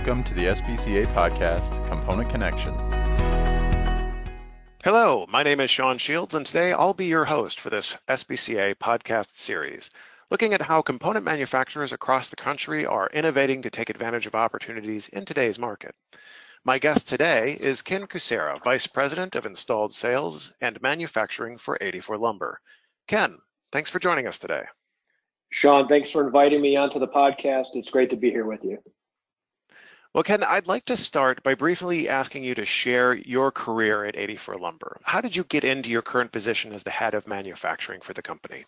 Welcome to the SBCA podcast, Component Connection. Hello, my name is Sean Shields, and today I'll be your host for this SBCA podcast series, looking at how component manufacturers across the country are innovating to take advantage of opportunities in today's market. My guest today is Ken Kucera, Vice President of Installed Sales and Manufacturing for 84 Lumber. Ken, thanks for joining us today. Sean, thanks for inviting me onto the podcast. It's great to be here with you. Well, Ken, I'd like to start by briefly asking you to share your career at 84 Lumber. How did you get into your current position as the head of manufacturing for the company?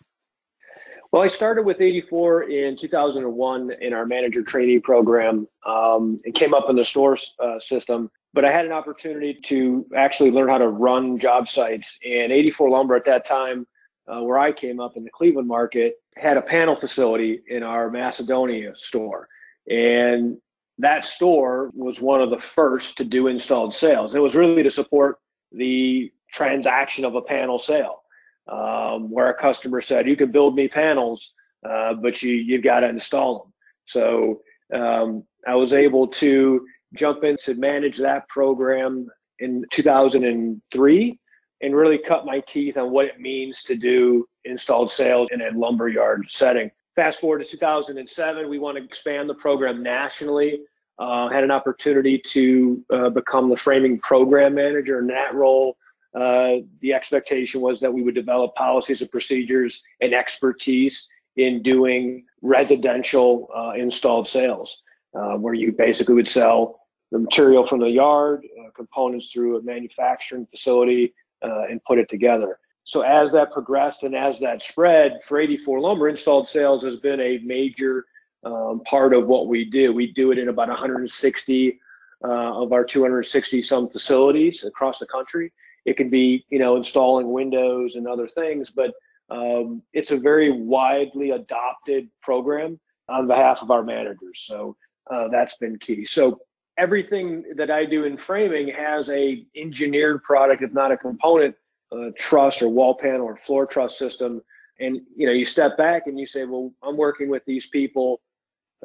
Well, I started with 84 in 2001 in our manager trainee program um, and came up in the store uh, system. But I had an opportunity to actually learn how to run job sites. And 84 Lumber at that time, uh, where I came up in the Cleveland market, had a panel facility in our Macedonia store. And that store was one of the first to do installed sales. It was really to support the transaction of a panel sale, um, where a customer said, "You can build me panels, uh, but you you've got to install them." So um, I was able to jump in to manage that program in 2003 and really cut my teeth on what it means to do installed sales in a lumber yard setting. Fast forward to 2007, we want to expand the program nationally. Uh, had an opportunity to uh, become the framing program manager in that role. Uh, the expectation was that we would develop policies and procedures and expertise in doing residential uh, installed sales, uh, where you basically would sell the material from the yard, uh, components through a manufacturing facility, and put it together. So as that progressed and as that spread for 84 Lumber, installed sales has been a major um, part of what we do. We do it in about 160 uh, of our 260 some facilities across the country. It can be, you know, installing windows and other things, but um, it's a very widely adopted program on behalf of our managers. So uh, that's been key. So everything that I do in framing has a engineered product, if not a component uh, truss or wall panel or floor truss system. And you know, you step back and you say, well, I'm working with these people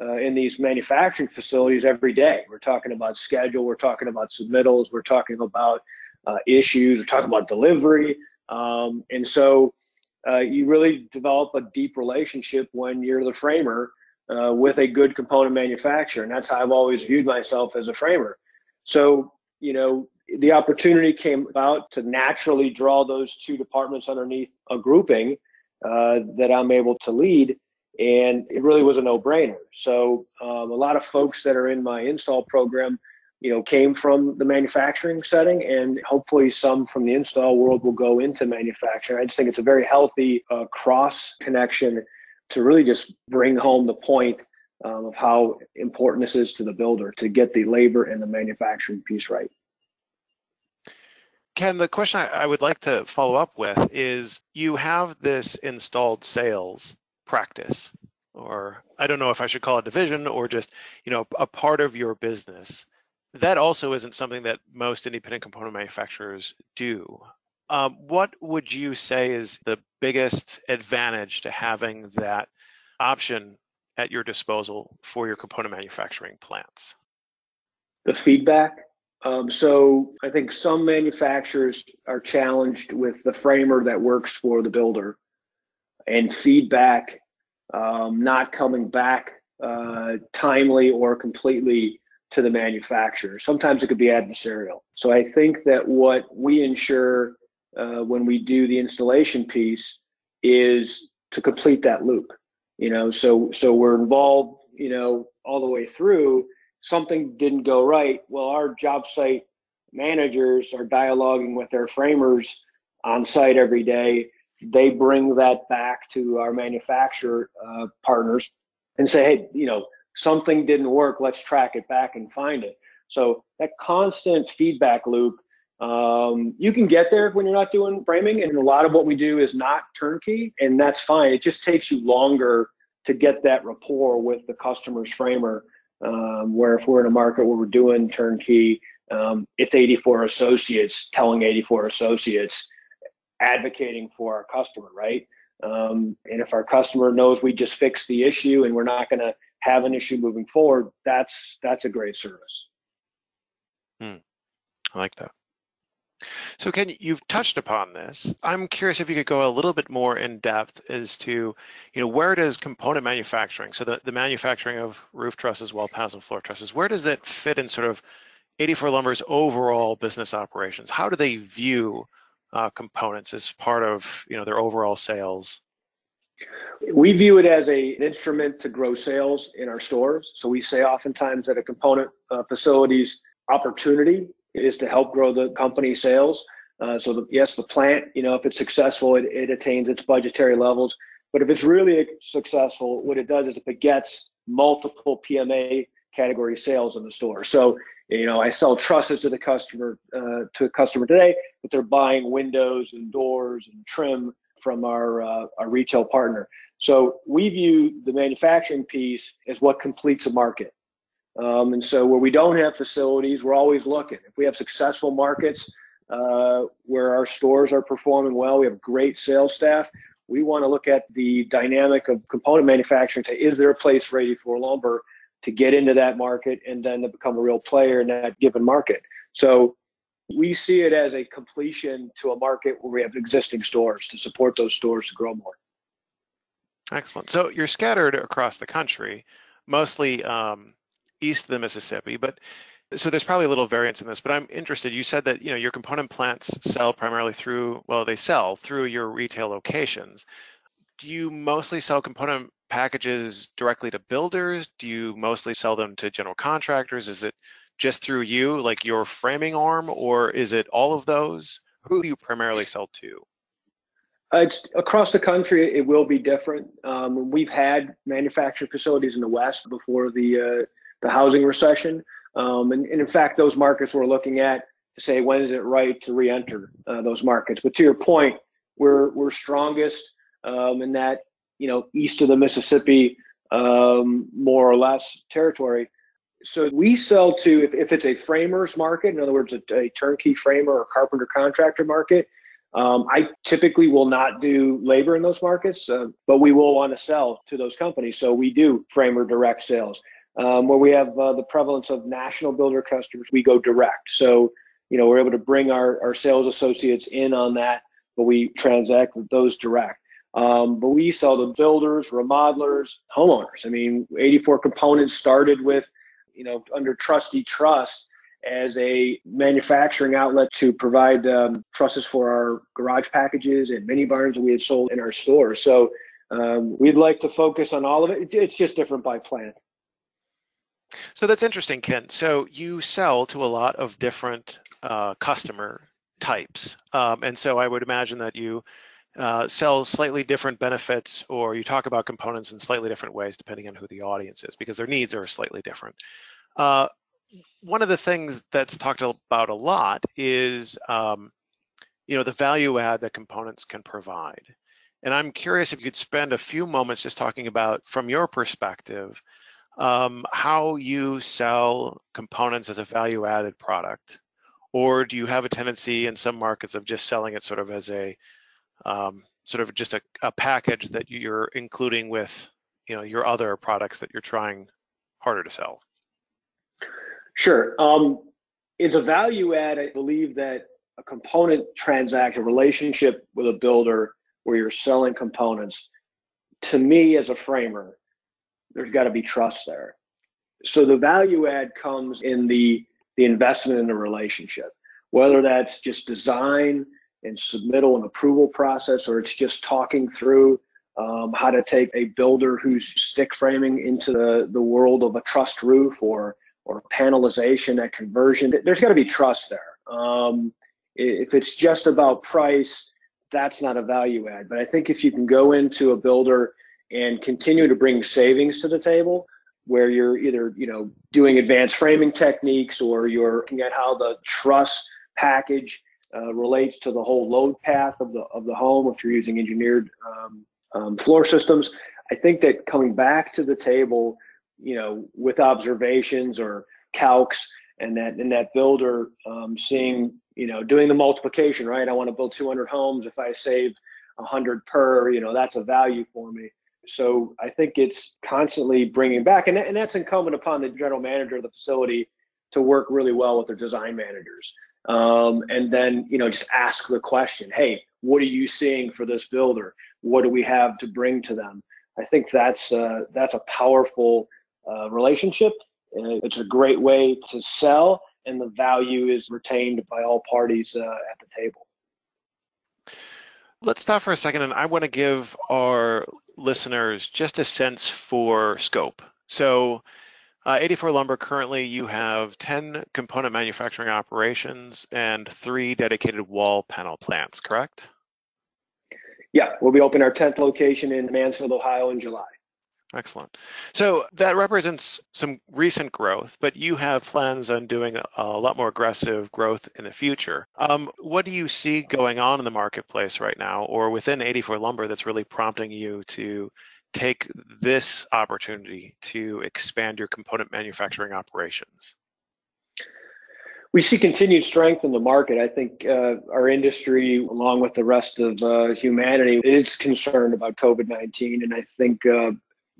uh, in these manufacturing facilities every day. We're talking about schedule, we're talking about submittals, we're talking about uh, issues, we're talking about delivery. Um, and so uh, you really develop a deep relationship when you're the framer uh, with a good component manufacturer. And that's how I've always viewed myself as a framer. So, you know, the opportunity came about to naturally draw those two departments underneath a grouping uh, that I'm able to lead. And it really was a no brainer. So, um, a lot of folks that are in my install program, you know, came from the manufacturing setting, and hopefully some from the install world will go into manufacturing. I just think it's a very healthy uh, cross connection to really just bring home the point um, of how important this is to the builder to get the labor and the manufacturing piece right. Ken, the question I, would like to follow up with is you have this installed sales practice, or I don't know if I should call it division or just, you know, a part of your business. That also isn't something that most independent component manufacturers do. Um, what would you say is the biggest advantage to having that option at your disposal for your component manufacturing plants? The feedback um, so I think some manufacturers are challenged with the framer that works for the builder and feedback um, not coming back uh, timely or completely to the manufacturer. Sometimes it could be adversarial. So I think that what we ensure uh, when we do the installation piece is to complete that loop. You know, so so we're involved, you know, all the way through something didn't go right, well, our job site managers are dialoguing with their framers on site every day. They bring that back to our manufacturer uh, partners and say, hey, you know, something didn't work. Let's track it back and find it. So that constant feedback loop, um, you can get there when you're not doing framing. And a lot of what we do is not turnkey, and that's fine. It just takes you longer to get that rapport with the customer's framer um, where if we're in a market where we're doing turnkey, um, it's 84 associates telling 84 associates advocating for our customer, right? Um, and if our customer knows we just fixed the issue and we're not going to have an issue moving forward, that's that's a great service. Hmm. I like that. So Ken, you've touched upon this. I'm curious if you could go a little bit more in depth as to, you know, where does component manufacturing, so the, the manufacturing of roof trusses, wall panels, and floor trusses, where does that fit in sort of 84 Lumber's overall business operations? How do they view uh, components as part of, you know, their overall sales? We view it as a, an instrument to grow sales in our stores. So we say oftentimes that a component uh, facility's opportunity is to help grow the company sales. Uh, so the, yes, the plant, you know, if it's successful, it, it attains its budgetary levels. But if it's really successful, what it does is if it gets multiple PMA category sales in the store. So, you know, I sell trusses to the customer, uh, to a customer today, but they're buying windows and doors and trim from our, uh, our retail partner. So we view the manufacturing piece as what completes a market. Um, and so where we don't have facilities, we're always looking. If we have successful markets uh, where our stores are performing well, we have great sales staff. We want to look at the dynamic of component manufacturing to is there a place for 84 lumber to get into that market and then to become a real player in that given market. So we see it as a completion to a market where we have existing stores to support those stores to grow more. Excellent. So you're scattered across the country, mostly um, east of the Mississippi, but so there's probably a little variance in this, but I'm interested. You said that you know your component plants sell primarily through well, they sell through your retail locations. Do you mostly sell component packages directly to builders? Do you mostly sell them to general contractors? Is it just through you, like your framing arm, or is it all of those? Who do you primarily sell to? Uh, across the country. It will be different. Um, we've had manufacturing facilities in the West before the uh, the housing recession. Um, and, and, in fact, those markets we're looking at to say when is it right to re-enter uh, those markets. But to your point, we're we're strongest um, in that you know east of the Mississippi, um, more or less territory. So we sell to if, if it's a framers market, in other words, a, a turnkey framer or carpenter contractor market. Um, I typically will not do labor in those markets, uh, but we will want to sell to those companies. So we do framer direct sales. Um, where we have uh, the prevalence of national builder customers, we go direct. So, you know, we're able to bring our, our sales associates in on that, but we transact with those direct. Um, but we sell to builders, remodelers, homeowners. I mean, 84 Components started with, you know, under Trusty Trust as a manufacturing outlet to provide um, trusses for our garage packages and mini barns that we had sold in our store. So um, we'd like to focus on all of it. It's just different by plant. So that's interesting, Ken. So you sell to a lot of different uh, customer types, um, and so I would imagine that you uh, sell slightly different benefits, or you talk about components in slightly different ways depending on who the audience is, because their needs are slightly different. Uh, one of the things that's talked about a lot is, um, you know, the value add that components can provide. And I'm curious if you could spend a few moments just talking about, from your perspective, um, how you sell components as a value added product? Or do you have a tendency in some markets of just selling it sort of as a um, sort of just a, a package that you're including with you know your other products that you're trying harder to sell? Sure. Um, it's a value add. I believe that a component transaction relationship with a builder where you're selling components, to me as a framer, there's got to be trust there. So the value add comes in the the investment in the relationship, whether that's just design and submittal and approval process, or it's just talking through um, how to take a builder who's stick framing into the, the world of a trussed roof or or panelization, that conversion. There's got to be trust there. Um, if it's just about price, that's not a value add. But I think if you can go into a builder and continue to bring savings to the table where you're either you know doing advanced framing techniques or you're looking at how the truss package uh, relates to the whole load path of the of the home if you're using engineered um, um, floor systems. I think that coming back to the table you know with observations or calcs and that and that builder um, seeing you know doing the multiplication right? I want to build 200 homes. If i save 100 per, you know, that's a value for me. So I think it's constantly bringing back, and, and that's incumbent upon the general manager of the facility to work really well with their design managers. Um, and then, you know, just ask the question, hey, what are you seeing for this builder? What do we have to bring to them? I think that's uh, that's a powerful uh, relationship. It's a great way to sell, and the value is retained by all parties uh, at the table. Let's stop for a second, and I want to give our listeners just a sense for scope. So, uh, 84 Lumber, currently you have 10 component manufacturing operations and three dedicated wall panel plants, correct? Yeah, we'll be opening our 10th location in Mansfield, Ohio in July. Excellent. So that represents some recent growth, but you have plans on doing a, lot more aggressive growth in the future. Um, what do you see going on in the marketplace right now or within 84 Lumber that's really prompting you to take this opportunity to expand your component manufacturing operations? we see continued strength in the market. I think uh, our industry, along with the rest of uh, humanity, is concerned about COVID 19. And I think, uh,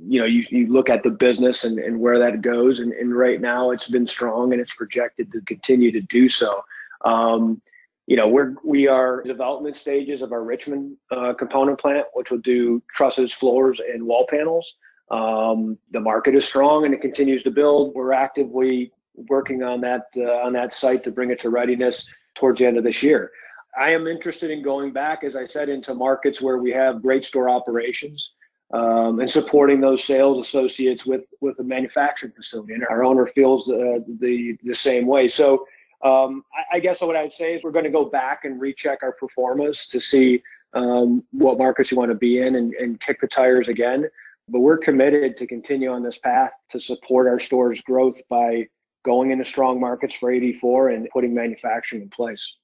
you know, you, you look at the business and, and where that goes. And, and right now it's been strong and it's projected to continue to do so. Um, you know, we're, we are development stages of our Richmond uh, component plant, which will do trusses, floors, and wall panels. Um, the market is strong and it continues to build. We're actively working on that uh, on that site to bring it to readiness towards the end of this year. I am interested in going back, as I said, into markets where we have great store operations um, and supporting those sales associates with with the manufacturing facility. And our owner feels uh, the the same way. So um, I, I, guess what I'd say is we're going to go back and recheck our performance to see um, what markets you want to be in and, and kick the tires again. But we're committed to continue on this path to support our store's growth by going into strong markets for 84 and putting manufacturing in place.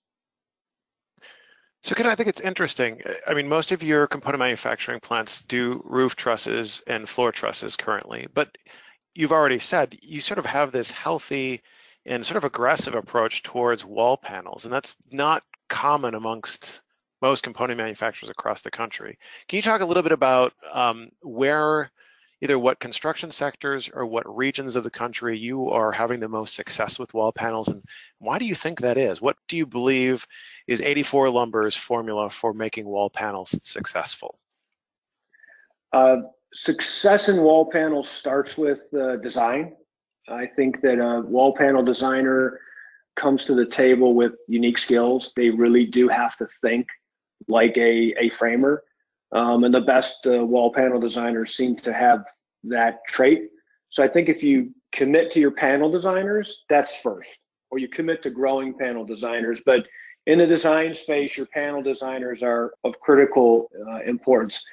So, Ken, I think it's interesting. I mean, most of your component manufacturing plants do roof trusses and floor trusses currently, but you've already said you sort of have this healthy and sort of aggressive approach towards wall panels, and that's not common amongst most component manufacturers across the country. Can you talk a little bit about um, where either what construction sectors or what regions of the country you are having the most success with wall panels and why do you think that is? What do you believe is 84 Lumber's formula for making wall panels successful? Uh, success in wall panels starts with uh, design. I think that a wall panel designer comes to the table with unique skills. They really do have to think like a, a framer. Um, and the best uh, wall panel designers seem to have that trait. So I think if you commit to your panel designers, that's first, or you commit to growing panel designers. But in the design space, your panel designers are of critical uh, importance.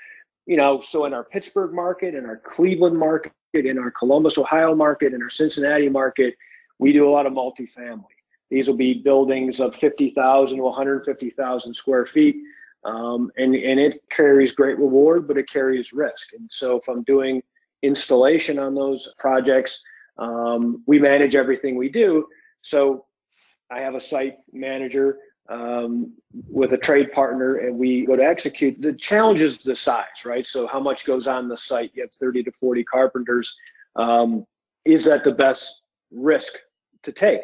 You know, so in our Pittsburgh market, in our Cleveland market, in our Columbus, Ohio market, in our Cincinnati market, we do a lot of multifamily. These will be buildings of 50,000 to 150,000 square feet. Um, and, and it carries great reward, but it carries risk. And so if I'm doing installation on those projects, um, we manage everything we do. So I have a site manager um, with a trade partner and we go to execute. The challenge is the size, right? So how much goes on the site? You have 30 to 40 carpenters. Um, is that the best risk to take?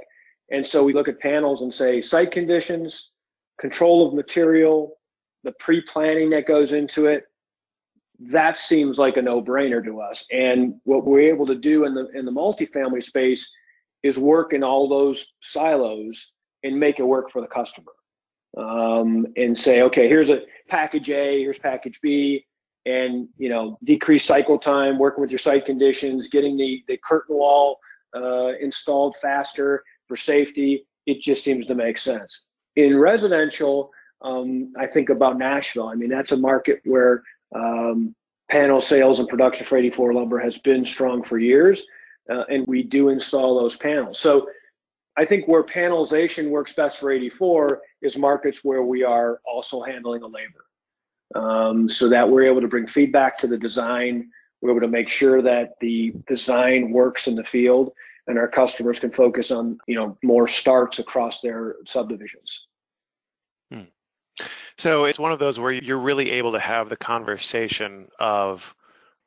And so we look at panels and say site conditions, control of material, the pre-planning that goes into it, that seems like a no-brainer to us. And what we're able to do in the in the multifamily space is work in all those silos and make it work for the customer. Um, and say, okay, here's a package A, here's package B, and you know, decrease cycle time, working with your site conditions, getting the the curtain wall uh, installed faster for safety. It just seems to make sense. In residential, um, I think about Nashville. I mean, that's a market where um, panel sales and production for 84 lumber has been strong for years, uh, and we do install those panels. So I think where panelization works best for 84 is markets where we are also handling the labor. Um, so that we're able to bring feedback to the design, we're able to make sure that the design works in the field and our customers can focus on you know more starts across their subdivisions. So it's one of those where you're really able to have the conversation of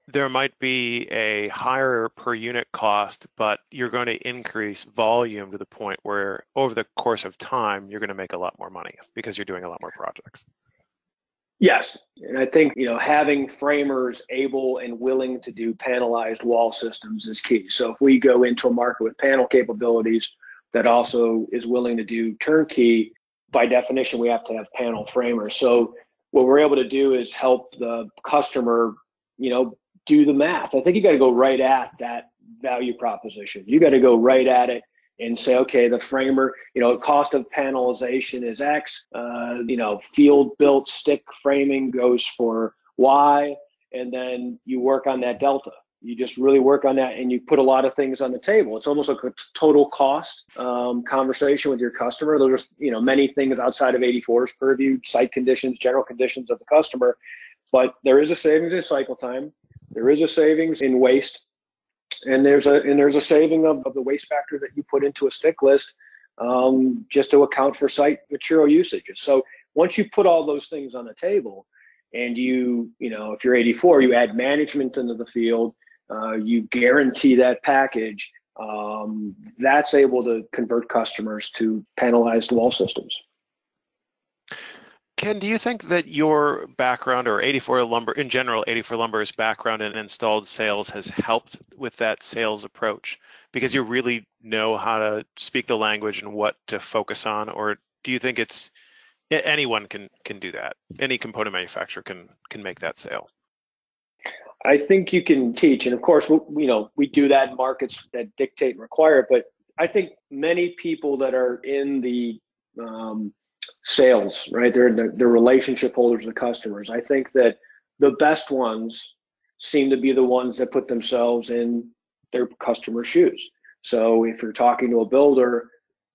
there might be a higher per unit cost, but you're going to increase volume to the point where over the course of time, you're going to make a lot more money because you're doing a lot more projects. Yes, and I think you know having framers able and willing to do panelized wall systems is key. So if we go into a market with panel capabilities that also is willing to do turnkey, by definition we have to have panel framers. So what we're able to do is help the customer, you know, do the math. I think you got to go right at that value proposition. You got to go right at it and say, okay, the framer, you know, cost of panelization is X. Uh, you know, field built stick framing goes for Y, and then you work on that delta. You just really work on that, and you put a lot of things on the table. It's almost like a total cost um, conversation with your customer. There's, you know, many things outside of 84's purview, site conditions, general conditions of the customer, but there is a savings in cycle time there is a savings in waste, and there's a and there's a saving of, of the waste factor that you put into a stick list um, just to account for site material usages. So once you put all those things on the table, and you you know if you're 84, you add management into the field, uh, you guarantee that package. Um, that's able to convert customers to panelized wall systems. Ken, do you think that your background or 84 Lumber in general, 84 Lumber's background in installed sales has helped with that sales approach because you really know how to speak the language and what to focus on, or do you think it's anyone can can do that? Any component manufacturer can can make that sale. I think you can teach, and of course, we, you know, we do that in markets that dictate and require it. But I think many people that are in the um, sales, right? They're the, the relationship holders the customers. I think that the best ones seem to be the ones that put themselves in their customer shoes. So if you're talking to a builder,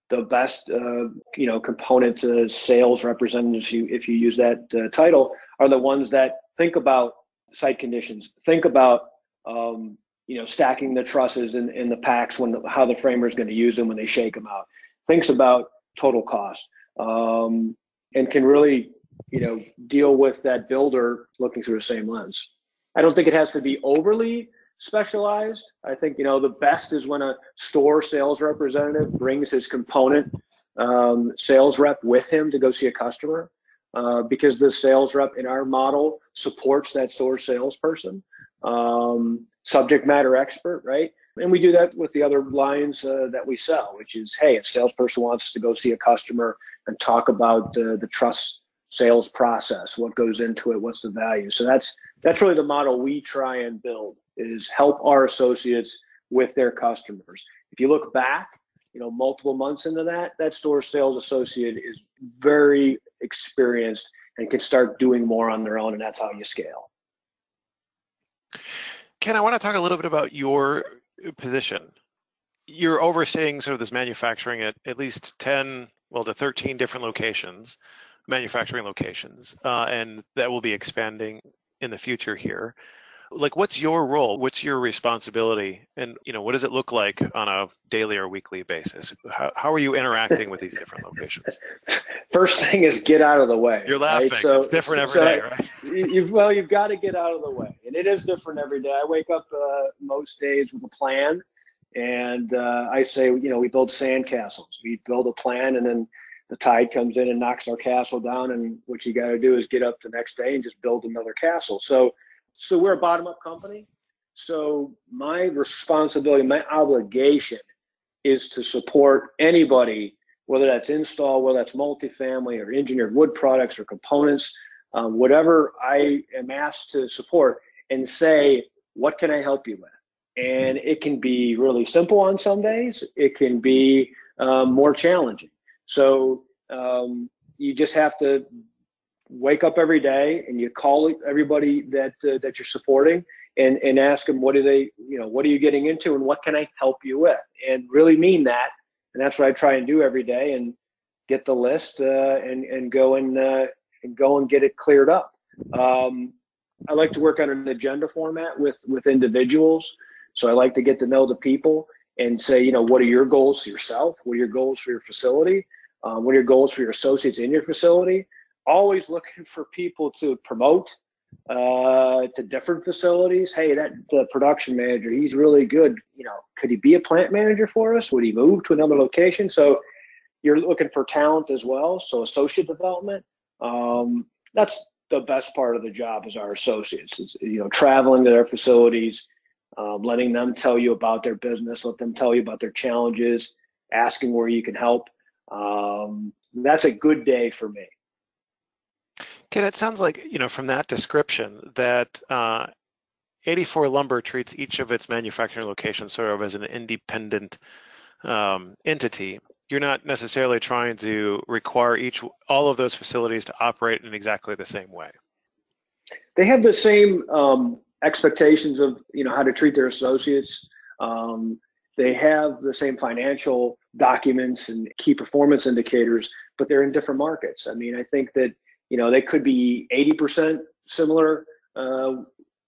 the best uh, you know component to sales representatives, you, if you use that uh, title, are the ones that think about site conditions, think about um, you know stacking the trusses in, in the packs when the, how the framer is going to use them when they shake them out, thinks about total cost, um, and can really, you know, deal with that builder looking through the same lens. I don't think it has to be overly specialized. I think, you know, the best is when a store sales representative brings his component um, sales rep with him to go see a customer. Uh, because the sales rep in our model supports that store salesperson, um, subject matter expert, right? And we do that with the other lines uh, that we sell, which is, hey, a salesperson wants to go see a customer and talk about the truss sales process, what goes into it, what's the value. So that's that's really the model we try and build is help our associates with their customers. If you look back, you know, multiple months into that, that store sales associate is very experienced and can start doing more on their own, and that's how you scale. Ken, I want to talk a little bit about your position. You're overseeing sort of this manufacturing at at least 10, well, to 13 different locations, manufacturing locations, uh, and that will be expanding in the future here. Like, what's your role? What's your responsibility? And, you know, what does it look like on a daily or weekly basis? How, how are you interacting with these different locations? First thing is get out of the way. You're laughing. Right? So, it's different every so day, right? You, well, you've got to get out of the way. And it is different every day. I wake up uh, most days with a plan. And uh, I say, you know, we build sand castles. We build a plan and then the tide comes in and knocks our castle down. And what you got to do is get up the next day and just build another castle. So, so we're a bottom up company. So my responsibility, my obligation is to support anybody, whether that's install, whether that's multifamily or engineered wood products or components, um, whatever I am asked to support and say, what can I help you with? And it can be really simple on some days. It can be um, more challenging. So um, you just have to wake up every day and you call everybody that uh, that you're supporting and and ask them what do they you know what are you getting into and what can I help you with? And really mean that. And that's what I try and do every day and get the list uh, and and go and uh, and go and get it cleared up. Um, I like to work on an agenda format with with individuals, so I like to get to know the people and say you know what are your goals for yourself, what are your goals for your facility, um, what are your goals for your associates in your facility, always looking for people to promote uh, to different facilities. Hey, that the production manager, he's really good. You know, could he be a plant manager for us? Would he move to another location? So you're looking for talent as well. So associate development. Um, that's the best part of the job is our associates. Is, you know, traveling to their facilities, um, letting them tell you about their business, let them tell you about their challenges, asking where you can help. Um, that's a good day for me. Ken, it sounds like, you know, from that description that uh, 84 Lumber treats each of its manufacturing locations sort of as an independent um, entity. You're not necessarily trying to require each all of those facilities to operate in exactly the same way. They have the same um, expectations of you know how to treat their associates. Um, they have the same financial documents and key performance indicators, but they're in different markets. I mean, I think that you know, they could be 80% similar, uh,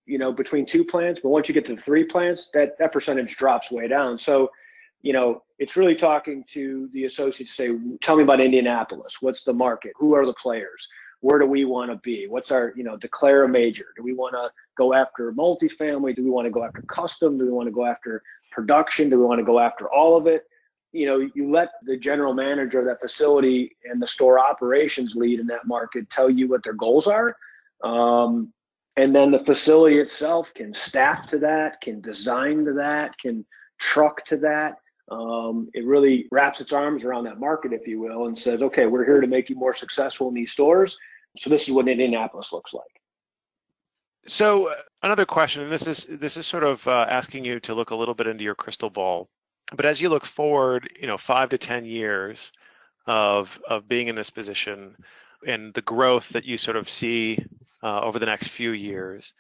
you know, between two plants, but once you get to three plants, that, that percentage drops way down. So, you know, it's really talking to the associates to say, tell me about Indianapolis. What's the market? Who are the players? Where do we want to be? What's our, you know, declare a major? Do we want to go after multifamily? Do we want to go after custom? Do we want to go after production? Do we want to go after all of it? You know, you let the general manager of that facility and the store operations lead in that market tell you what their goals are. Um, and then the facility itself can staff to that, can design to that, can truck to that. Um, it really wraps its arms around that market, if you will, and says, okay, we're here to make you more successful in these stores. So this is what Indianapolis looks like. So uh, another question, and this is this is sort of uh, asking you to look a little bit into your crystal ball but as you look forward, you know, five to ten years of of being in this position and the growth that you sort of see uh, over the next few years,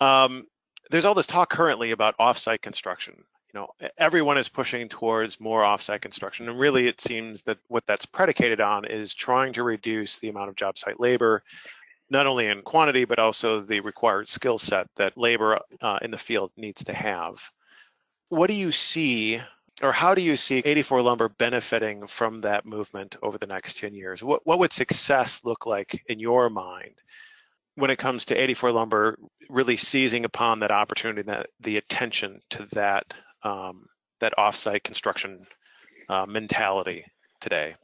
um, there's all this talk currently about offsite construction. You know, everyone is pushing towards more offsite construction, and really, it seems that what that's predicated on is trying to reduce the amount of job site labor, not only in quantity but also the required skill set that labor uh, in the field needs to have what do you see or how do you see 84 lumber benefiting from that movement over the next 10 years? What, what would success look like in your mind when it comes to 84 lumber really seizing upon that opportunity, that the attention to that um, that offsite construction uh, mentality today?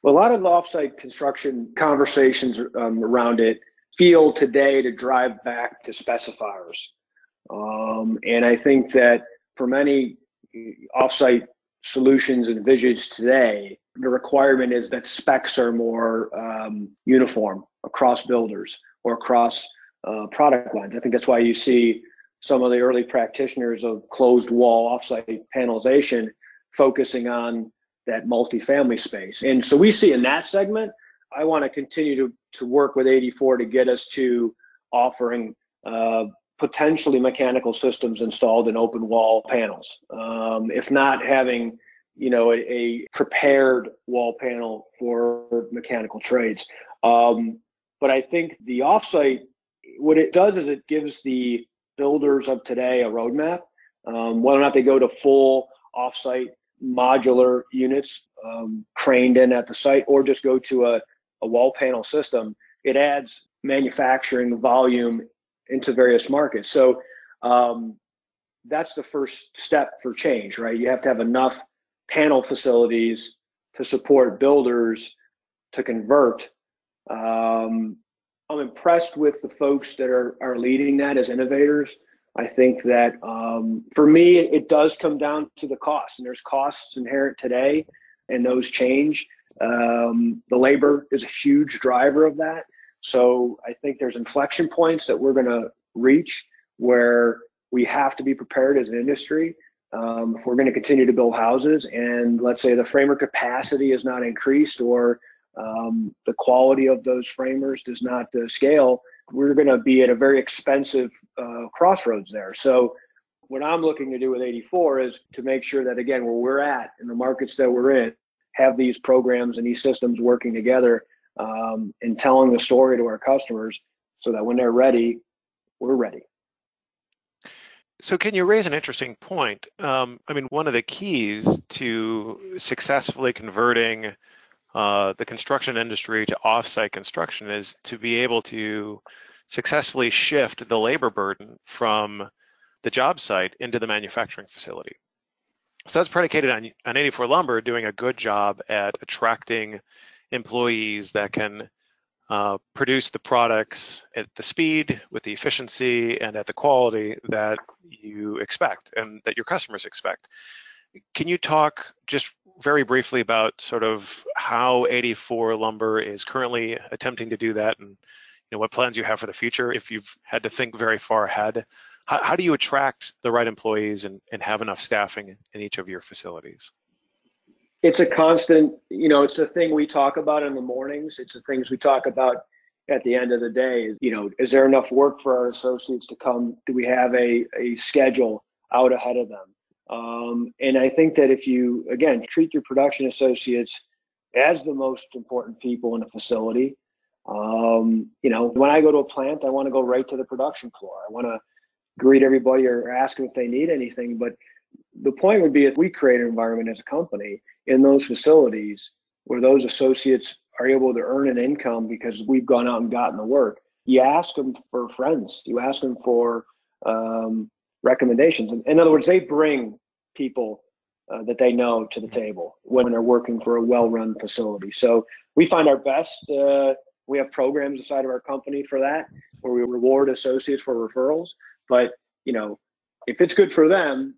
Well, a lot of the offsite construction conversations um, around it feel today to drive back to specifiers. Um, and I think that for many offsite solutions and envisaged today, the requirement is that specs are more um, uniform across builders or across uh, product lines. I think that's why you see some of the early practitioners of closed wall offsite panelization focusing on that multifamily space. And so we see in that segment, I want to continue to, to work with 84 to get us to offering uh, potentially mechanical systems installed in open wall panels. Um, if not having, you know, a, a, prepared wall panel for mechanical trades. Um, but I think the offsite, what it does is it gives the builders of today a roadmap. Um, whether or not they go to full offsite modular units um, craned in at the site or just go to a, a wall panel system, it adds manufacturing volume into various markets. So um, that's the first step for change, right? You have to have enough panel facilities to support builders to convert. Um, I'm impressed with the folks that are, are leading that as innovators. I think that um, for me, it does come down to the cost, and there's costs inherent today, and those change. Um, the labor is a huge driver of that. So I think there's inflection points that we're going to reach where we have to be prepared as an industry um, if we're going to continue to build houses and let's say the framer capacity is not increased or um, the quality of those framers does not uh, scale, we're going to be at a very expensive uh, crossroads there. So what I'm looking to do with 84 is to make sure that again, where we're at in the markets that we're in, have these programs and these systems working together um, and telling the story to our customers so that when they're ready, we're ready. So, Ken you raise an interesting point? Um, I mean, one of the keys to successfully converting uh, the construction industry to offsite construction is to be able to successfully shift the labor burden from the job site into the manufacturing facility. So that's predicated on, on 84 Lumber doing a good job at attracting employees that can uh, produce the products at the speed, with the efficiency, and at the quality that you expect and that your customers expect. Can you talk just very briefly about sort of how 84 Lumber is currently attempting to do that and you know, what plans you have for the future if you've had to think very far ahead? How, how do you attract the right employees and, and have enough staffing in each of your facilities? It's a constant, you know, it's a thing we talk about in the mornings. It's the things we talk about at the end of the day. You know, is there enough work for our associates to come? Do we have a, a schedule out ahead of them? Um, and I think that if you, again, treat your production associates as the most important people in a facility, um, you know, when I go to a plant, I want to go right to the production floor. I want to greet everybody or ask them if they need anything. But the point would be if we create an environment as a company in those facilities where those associates are able to earn an income because we've gone out and gotten the work. You ask them for friends. You ask them for um, recommendations. In, in, other words, they bring people uh, that they know to the table when they're working for a well-run facility. So we find our best. Uh, we have programs inside of our company for that, where we reward associates for referrals. But you know, if it's good for them,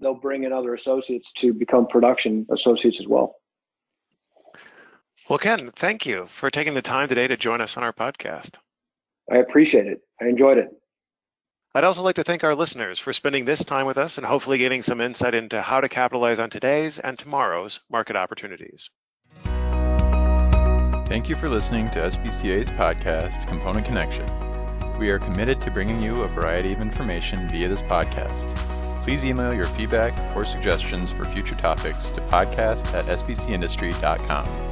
they'll bring in other associates to become production associates as well. Well, Ken, thank you for taking the time today to join us on our podcast. I appreciate it. I enjoyed it. I'd also like to thank our listeners for spending this time with us and hopefully getting some insight into how to capitalize on today's and tomorrow's market opportunities. Thank you for listening to SBCA's podcast, Component Connection. We are committed to bringing you a variety of information via this podcast. Please email your feedback or suggestions for future topics to podcast at sbcindustry.com.